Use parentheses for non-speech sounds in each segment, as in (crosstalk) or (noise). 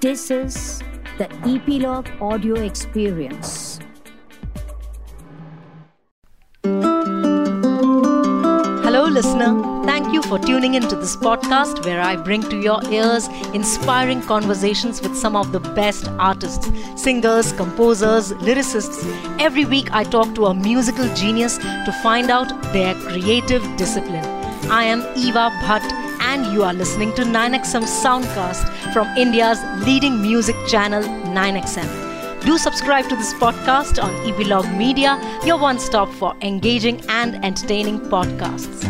This is the Epilogue Audio Experience. Hello, listener. Thank you for tuning into this podcast where I bring to your ears inspiring conversations with some of the best artists, singers, composers, lyricists. Every week, I talk to a musical genius to find out their creative discipline. I am Eva Bhatt you are listening to 9XM Soundcast from India's leading music channel, 9XM. Do subscribe to this podcast on Epilogue Media, your one stop for engaging and entertaining podcasts.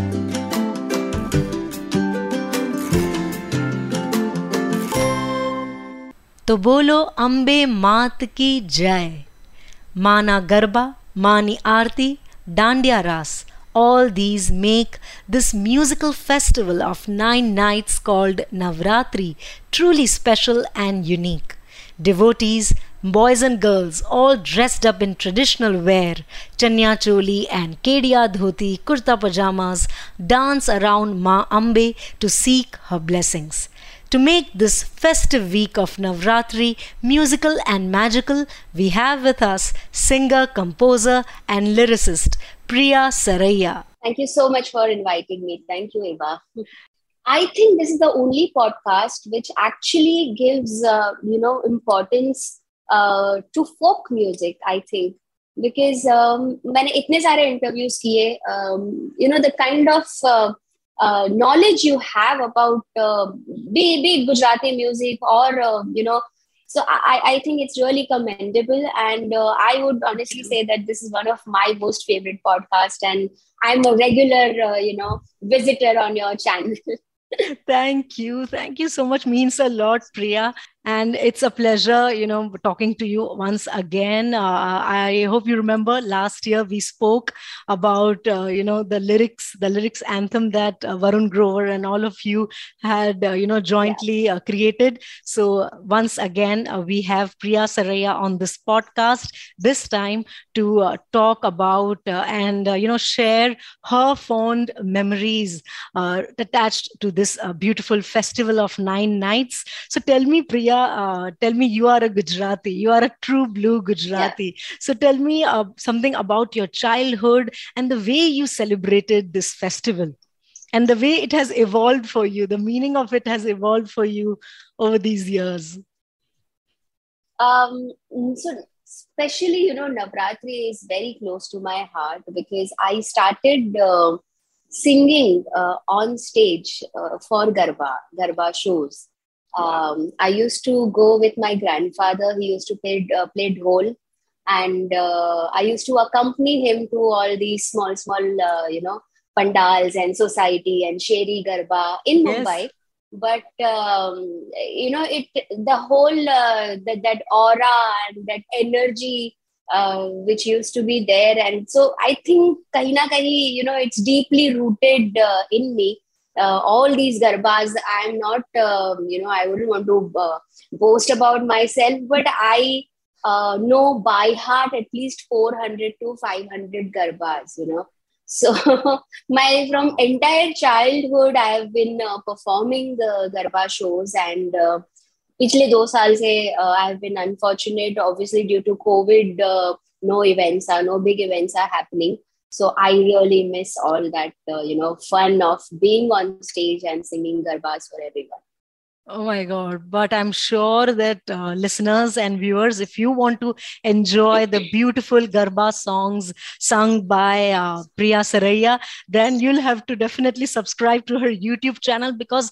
तो बोलो अम्बे मात की जय माना गरबा मानी आरती डांडिया रास all these make this musical festival of nine nights called Navratri truly special and unique. Devotees, boys and girls, all dressed up in traditional wear, chanya choli and kedia dhoti, kurta pajamas, dance around Ma Ambe to seek her blessings. To make this festive week of Navratri musical and magical, we have with us singer, composer, and lyricist Priya Saraiya. Thank you so much for inviting me. Thank you, Eva. (laughs) I think this is the only podcast which actually gives, uh, you know, importance uh, to folk music. I think because um, मैंने इतने सारे interviews um, you know, the kind of uh, knowledge you have about uh, be, be Gujarati music or uh, you know so I, I think it's really commendable. And uh, i would honestly say that this is one of my most favorite podcasts and i'm a regular uh, you know visitor on your channel. (laughs) Thank you. Thank you so much. Means a lot priya and it's a pleasure you know talking to you once again. Uh, i hope you remember last year we spoke about uh, you know the lyrics the lyrics anthem that uh, varun grover and all of you had uh, you know jointly uh, created. So once again uh, we have priya saraiya on this podcast this time to talk about and you know share her fond memories attached to this beautiful festival of nine nights. So tell me priya uh, tell me you are a Gujarati. You are a true blue Gujarati. Yeah. So tell me uh, something about your childhood and the way you celebrated this festival and the way it has evolved for you. The meaning of it has evolved for you over these years. Um, so especially, you know, Navratri is very close to my heart because I started uh, singing uh, on stage uh, for Garba, Garba shows. Um, I used to go with my grandfather. He used to play uh, play dhol, and uh, I used to accompany him to all these small, small, uh, you know, pandals and society and sheri garba in yes. Mumbai. But um, you know, it the whole uh, the, that aura and that energy uh, which used to be there, and so I think kahi na kahi, you know, it's deeply rooted uh, in me uh, all these garbas i'm not um, you know i wouldn't want to uh, boast about myself but i uh, know by heart at least 400 to 500 garbas you know (laughs) so my from entire childhood i have been uh, performing the garba shows and uh, पिछले दो साल से I have been unfortunate obviously due to Covid no events are no big events are happening so i really miss all that uh, you know fun of being on stage and singing garbas for everyone Oh my God. But I'm sure that uh, listeners and viewers, if you want to enjoy the beautiful Garba songs sung by uh, Priya Saraiya, then you'll have to definitely subscribe to her YouTube channel because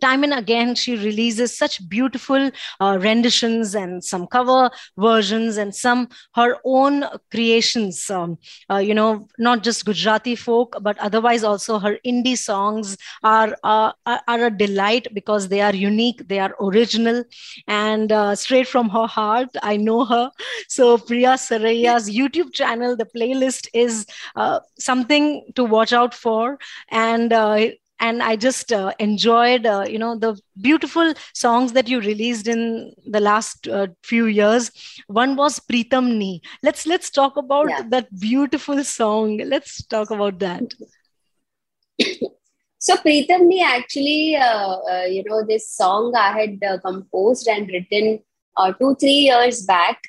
time and again she releases such beautiful uh, renditions and some cover versions and some her own creations. Um, uh, you know, not just Gujarati folk, but otherwise also her indie songs are, uh, are, are a delight because they are unique unique, they are original, and uh, straight from her heart. I know her. So, Priya Saraiya's YouTube channel, the playlist is uh, something to watch out for. And uh, and i just uh, enjoyed uh, you know the beautiful songs that you released in the last uh, few years one was pritam ni let's let's talk about yeah. that beautiful song let's talk about that (laughs) So Pritamni actually, uh, uh, you know, this song I had uh, composed and written uh, two, three years back.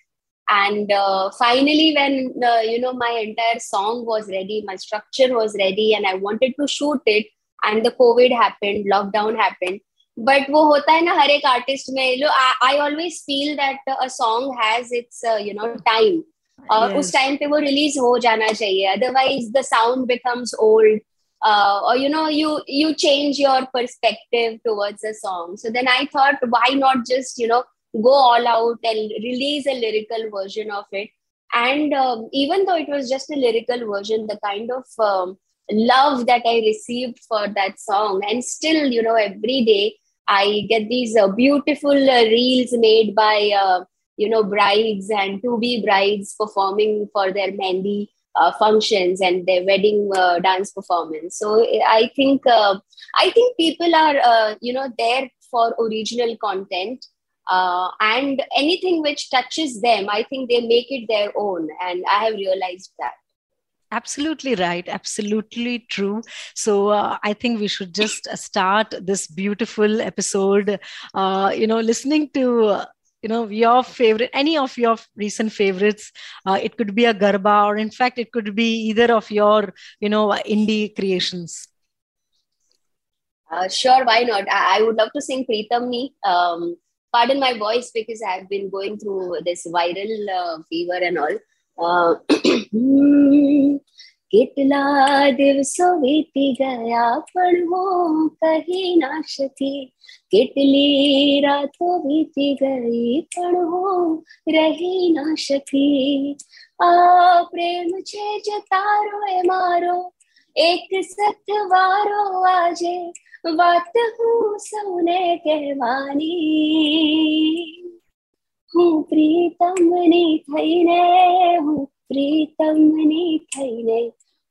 And uh, finally, when, uh, you know, my entire song was ready, my structure was ready, and I wanted to shoot it, and the COVID happened, lockdown happened. But वो होता है ना हर एक artist में I always feel that a song has its you know time. Uh, yes. उस time पे वो रिलीज हो जाना चाहिए otherwise the sound becomes old uh, or you know you you change your perspective towards a song. So then i thought why not just you know go all out and release a lyrical version of it? And um, even though it was just a lyrical version the kind of um, love that i received for that song and still you know every day i get these uh, beautiful uh, reels made by uh, you know brides and to be brides performing for their mehndi uh, functions and their wedding uh, dance performance. So I think uh, I think people are uh, you know there for original content. Uh, and anything which touches them, I think they make it their own. And I have realized that absolutely right absolutely true so uh, i think we should just start this beautiful episode uh, you know listening to you know your favorite any of your recent favorites uh, it could be a garba or in fact it could be either of your you know indie creations. Uh, sure why not? I, I, would love to sing Pritamni. um, pardon my voice because i've been going through this viral uh, fever and all. Uh, (clears throat) કેટલા દિવસો વીતી ગયા પણ હું કહી ના શકી કેટલી રાતો વીતી ગઈ પણ હું રહી ના શકી આ પ્રેમ છે જ તારો એ મારો એક સથવારો આજે વાત હું સૌને કહેવાની હું પ્રીતમની થઈને હું प्रीतम प्रीतमने खैले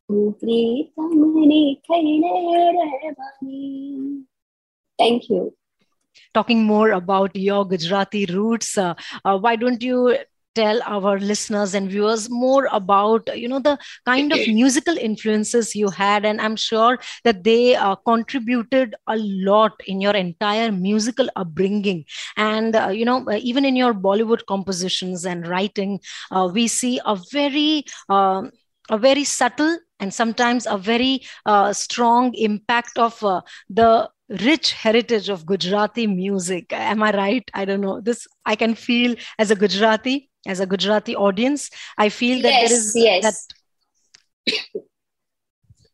तू प्रीतमने खैले रे वाणी thank you talking more about your gujarati roots uh, uh, why don't you tell our listeners and viewers more about you know the kind of musical influences you had and i'm sure that they uh, contributed a lot in your entire musical upbringing and uh, you know uh, even in your bollywood compositions and writing uh, we see a very um, a very subtle and sometimes a very uh, strong impact of uh, the rich heritage of Gujarati music. Am I right? I don't know. This I can feel as a Gujarati, as a Gujarati audience. I feel that yes, there is yes. that. (coughs)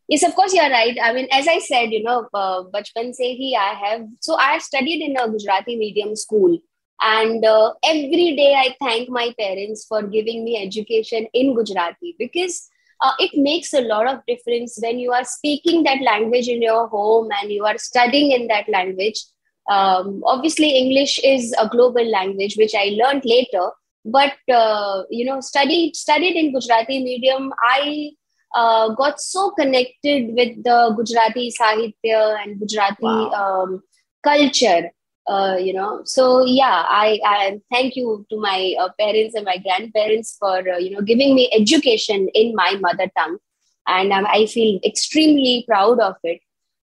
yes, of course you're right. I mean, as I said, you know, uh, bachpan se hi I have. So I studied in a Gujarati medium school. And uh, every day I thank my parents for giving me education in Gujarati because uh, it makes a lot of difference when you are speaking that language in your home and you are studying in that language um, obviously english is a global language which i learned later but uh, you know studied studied in gujarati medium i uh, got so connected with the gujarati sahitya and gujarati wow. um, culture uh, you know. So yeah I, I thank you to my uh, parents and my grandparents for uh, you know giving me education in my mother tongue. And um, i feel extremely proud of it.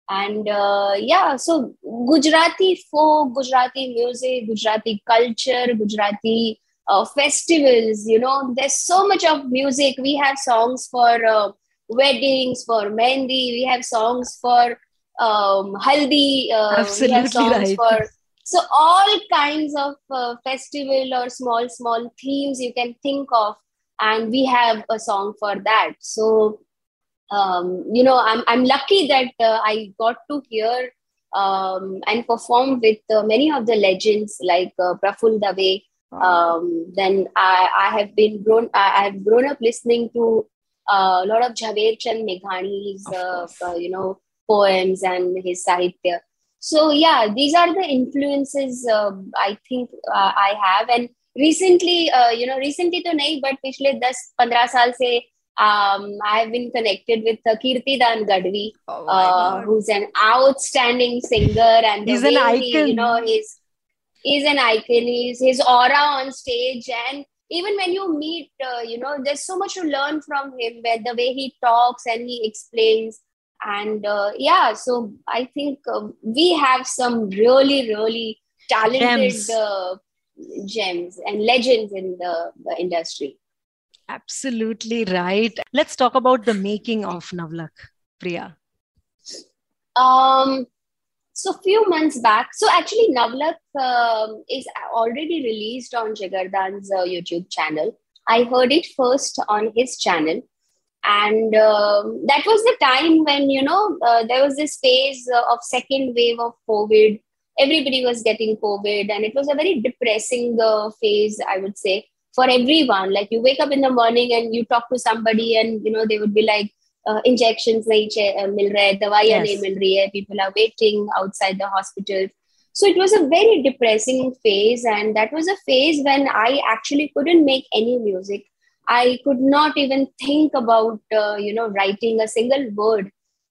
And uh, yeah so gujarati folk gujarati music gujarati culture gujarati uh, festivals you know there's so much of music we have songs for uh, weddings for mehndi we have songs for um, haldi Absolutely we have songs right. for so all kinds of uh, festival or small small themes you can think of and we have a song for that so um, you know i'm, I'm lucky that uh, i got to hear um, and perform with uh, many of the legends like uh, Praful Dave. Um, then I, I have been grown I have grown up listening to uh, a lot of Zaverchand Meghani's uh, uh, you know poems and his sahitya. So yeah these are the influences uh, i think uh, i have. And recently uh, you know recently to nahi but pichle 10 15 saal se um, i have been connected with uh, kirti dan gadvi oh uh, who's an outstanding singer and he's an icon he, you know he's he's an icon he's his aura on stage and even when you meet uh, you know there's so much to learn from him where the way he talks and he explains. And uh, yeah so i think uh, we have some really really talented gems, uh, gems and legends in the, the, industry. Absolutely right. Let's talk about the making of navlak priya. Um so few months back so actually navlak um, is already released on jigardan's uh, youtube channel. I heard it first on his channel. And um, that was the time when you know uh, there was this phase of second wave of covid. Everybody was getting covid and it was a very depressing uh, phase i would say for everyone. Like you wake up in the morning and you talk to somebody and you know they would be like uh, injections nahi uh, mil rahe dawaiyan yes. hai. People are waiting outside the hospital. So it was a very depressing phase and that was a phase when i actually couldn't make any music. I could not even think about uh, you know writing a single word.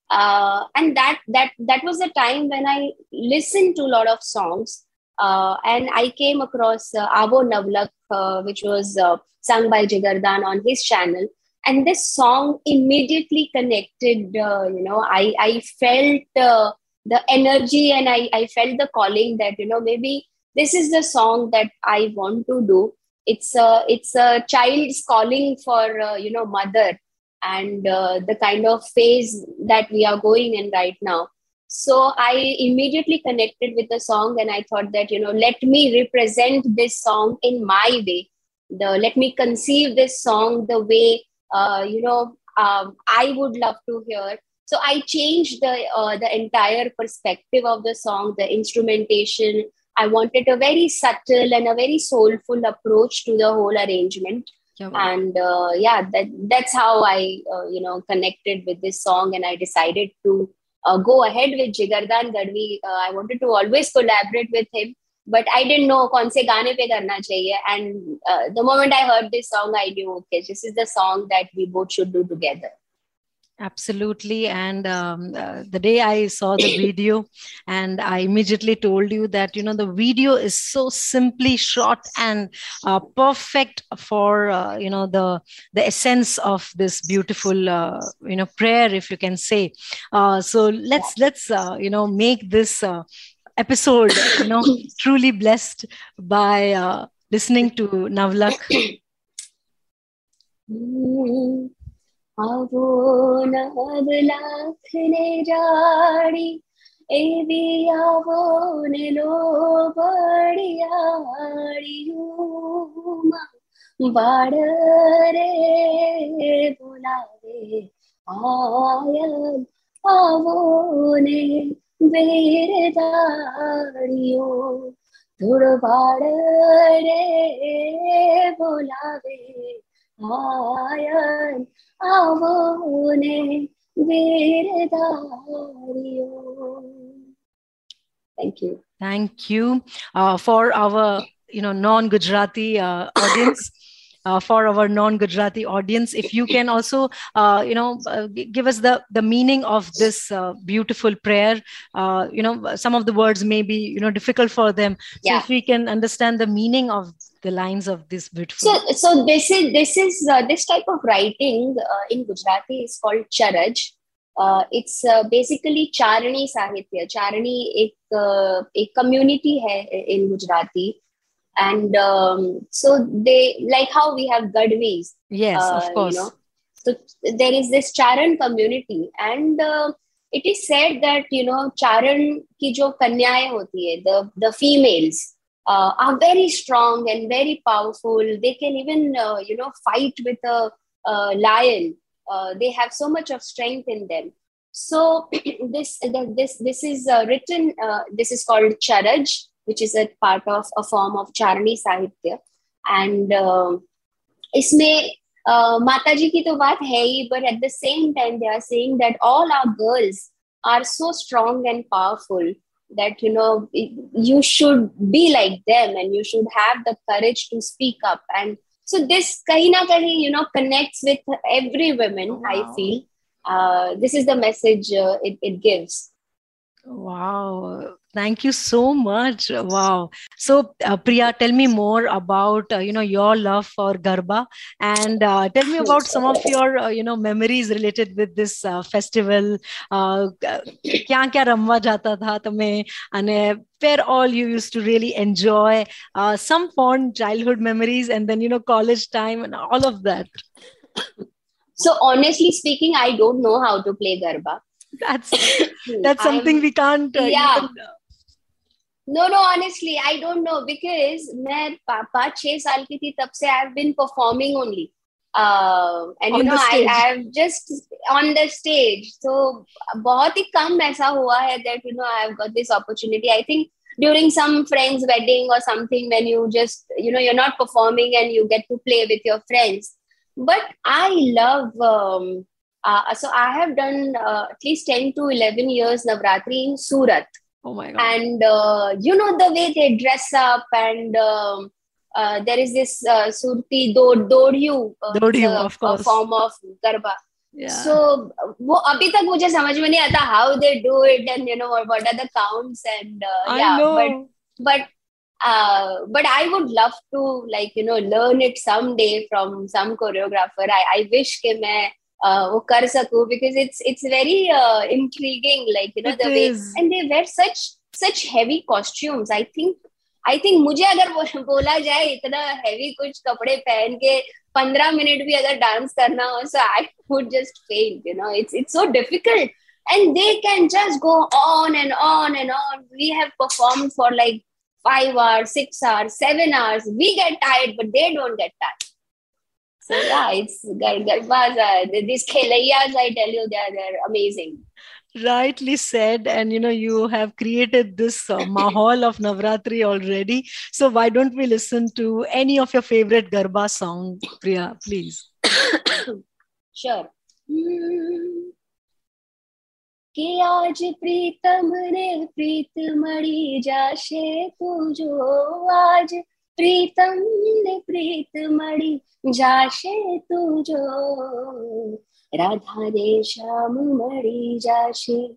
Uh, and that that that was the time when I listened to a lot of songs, uh, and I came across uh, Avo Navlak, uh, which was uh, sung by Jigardan on his channel, and this song immediately connected. Uh, you know, I I felt the energy, and I I felt the calling that you know maybe this is the song that I want to do it's a it's a child's calling for uh, you know mother and uh, the kind of phase that we are going in right now so i immediately connected with the song and i thought that you know let me represent this song in my way the let me conceive this song the way uh, you know um, i would love to hear so i changed the uh, the entire perspective of the song the instrumentation I wanted a very subtle and a very soulful approach to the whole arrangement. Yeah, and uh, yeah, that that's how I uh, you know connected with this song, and I decided to uh, go ahead with Jigardan Gadvi. Uh, I wanted to always collaborate with him, but I didn't know kaun se gaane pe karna chahiye. And uh, the moment I heard this song, I knew okay, this is the song that we both should do together. Absolutely. And um, uh, the day I saw the (coughs) video, and I immediately told you that, you know, the video is so simply shot and uh, perfect for, uh, you know, the, the essence of this beautiful, uh, you know, prayer, if you can say. Uh, so let's, let's, uh, you know, make this episode. You know, (coughs) truly blessed by uh, listening to Navlak. आवो नवलाख ने जाड़ी एवी आवो ने लो बड़ियाड़ियूमा बाड़ रे बुलावे आयल आवो वेर बोलावे। आयन आवोने where thank you thank you for our you know non Gujarati audience Uh, for our non-Gujarati audience, if you can also, uh, you know, uh, give us the the meaning of this uh, beautiful prayer. Uh, you know, some of the words may be you know difficult for them. Yeah. So if we can understand the meaning of the lines of this beautiful so so this is this is uh, this type of writing uh, in gujarati is called charaj uh, it's uh, basically charani sahitya charani ek uh, community hai in gujarati and um, so they like how we have gadvis yes of uh, course you know so there is this charan community and it is said that you know charan ki jo kanyaएं hoti hai the the females uh, are very strong and very powerful. They can even, uh, you know, fight with a, a lion. Uh, they have so much of strength in them. So (clears throat) this this this is uh, written. Uh, this is called charaj, which is a part of a form of charani sahitya, and uh, इसमें uh, माता जी की तो बात है ही but at the same time they are saying that all our girls are so strong and powerful that you know you should be like them and you should have the courage to speak up and so this kahi na kahi you know connects with every woman wow. i feel uh, this is the message uh, it, it gives Wow. Thank you so much. Wow. So, uh, Priya, tell me more about uh, you know your love for Garba, and uh, tell me about some of your uh, you know memories related with this uh, festival. क्या क्या रमवा जाता था तुम्हें અને where all you used to really enjoy uh, some fond childhood memories and then you know college time and all of that. So honestly speaking, I don't know how to play Garba. That's that's something (laughs) I'm, we can't. Uh, yeah. Even, no, no, honestly, I don't know because मैं पाँच छह साल की थी तब से I've been performing only. Uh, and you know, I I've just on the stage. So बहुत ही कम ऐसा हुआ है that you know I've got this opportunity. I think during some friend's wedding or something when you just you know you're not performing and you get to play with your friends. But I love. Um, uh, so I have done uh, at least 10 to 11 years Navratri in Surat. Oh my God. And uh, you know the way they dress up, and um, uh, there is this uh, Surti Dod Dodyu, uh, Dodyu of course. form of Garba. So वो अभी तक मुझे समझ में नहीं आता how they do it and you know what are the counts and uh, yeah but but uh, but I would love to like you know learn it someday from some choreographer. I I wish कि मैं वो कर सकूं because it's it's very uh, intriguing like you know it the is. way and they wear such such heavy costumes i think I think मुझे अगर बोला जाए इतना हैवी कुछ कपड़े पहन के पंद्रह मिनट भी अगर डांस करना हो सो I would just fail you know it's it's so difficult and they can just go on and on and on we have performed for like five hours six hours seven hours we get tired but they don't get tired So yeah, it's garba. These uh, khelayas, I tell you, they are they're amazing. Rightly said, and you know you have created this uh, (laughs) mahal of Navratri already. So why don't we listen to any of your favorite garba song, Priya, please? (coughs) sure. कि आज प्रीतम ने प्रीत પ્રીત મળી જાશે प्रीतम ने प्रीत मड़ी जाशे तुझो राधा रे श्याम मड़ी जाशे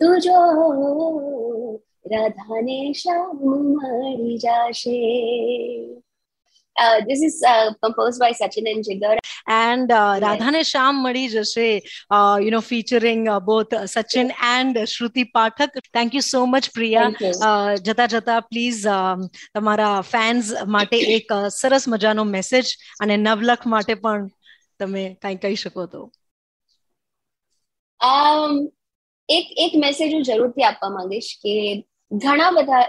तुझो राधा ने श्याम मड़ी जाशे। Uh, this is uh, composed by Sachin. And uh, yes. Radhane Sham Madi Jashe, uh, you know, featuring uh, both uh, Sachin and Shruti Pathak. Thank you so much, Priya. Uh, jata jata, please, um, તમારા fans માટે એક સરસ મજાનો message અને નવલખ માટે પણ તમે કઈ કહી શકો તો એક એક મેસેજ હું જરૂરથી આપવા માંગીશ કે ઘણા બધા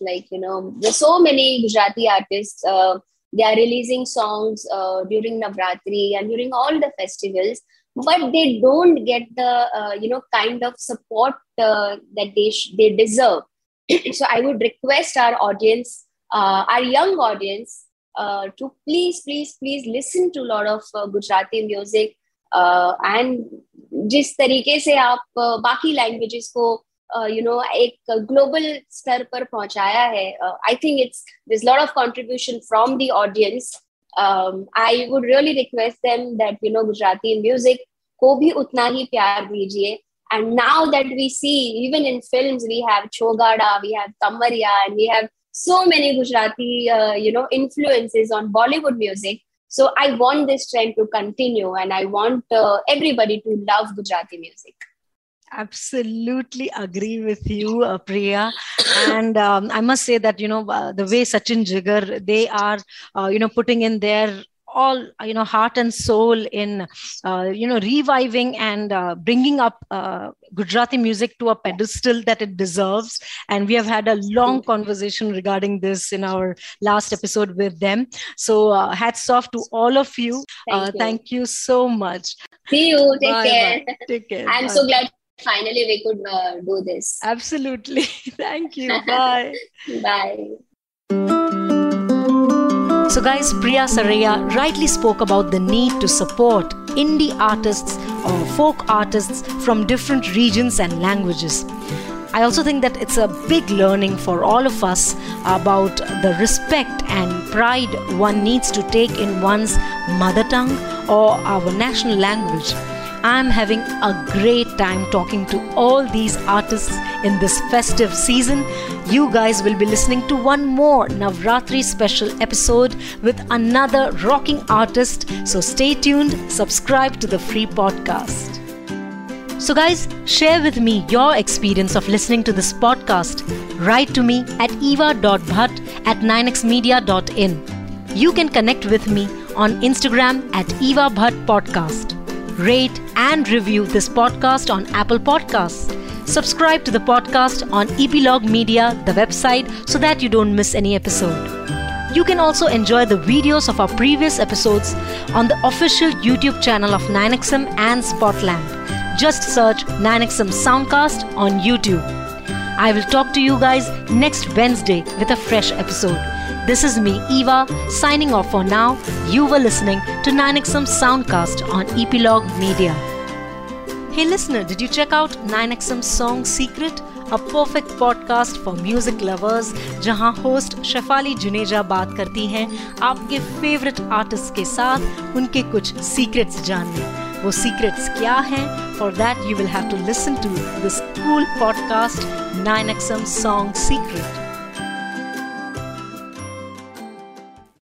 like you know there's so many Gujarati artists uh, they are releasing songs uh, during Navratri and during all the festivals but they don't get the uh, you know kind of support uh, that they sh- they deserve (clears throat) so i would request our audience uh, our young audience uh, to please please please listen to a lot of Gujarati music and जिस तरीके से आप बाकी languages को you know एक global स्तर पर पहुँचाया है I think it's this lot of contribution from the audience I would really request them that you know Gujarati music को भी उतना ही प्यार दीजिए and now that we see even in films we have chogada we have tamariya and we have so many gujarati uh, you know influences on bollywood music so i want this trend to continue and i want uh, everybody to love gujarati music absolutely agree with you uh, priya. And um, i must say that you know uh, the way sachin jigar they are uh, you know putting in their all you know heart and soul in uh, you know reviving and uh, bringing up uh, gujarati music to a pedestal that it deserves. And we have had a long conversation regarding this in our last episode with them. So uh, hats off to all of you. Thank, you. thank you so much. See you. Take bye, care. Bye. take care. I'm bye. so glad finally we could uh, do this. Absolutely. (laughs) Thank you. (laughs) Bye. Bye. So, guys, Priya Saraiya rightly spoke about the need to support indie artists or folk artists from different regions and languages. I also think that it's a big learning for all of us about the respect and pride one needs to take in one's mother tongue or our national language I'm having a great time talking to all these artists in this festive season. You guys will be listening to one more Navratri special episode with another rocking artist. So stay tuned, subscribe to the free podcast. So, guys, share with me your experience of listening to this podcast. Write to me at eva.bhatt at 9xmedia.in. You can connect with me on Instagram at Eva Bhatt Podcast. Rate and review this podcast on Apple Podcasts. Subscribe to the podcast on Epilogue Media, the website, so that you don't miss any episode. You can also enjoy the videos of our previous episodes on the official YouTube channel of 9XM and Spotland. Just search 9XM Soundcast on YouTube. I will talk to you guys next Wednesday with a fresh episode. This is me, Eva, signing off for now. You were listening to 9XM Soundcast on Epilogue Media. Hey listener, did you check out 9XM Song Secret? A perfect podcast for music lovers जहाँ host Shefali Juneja बात करती हैं आपके favourite artist के साथ उनके कुछ secrets जानने वो सीक्रेट्स क्या हैं for that you will have to listen to this cool podcast 9XM Song Secret.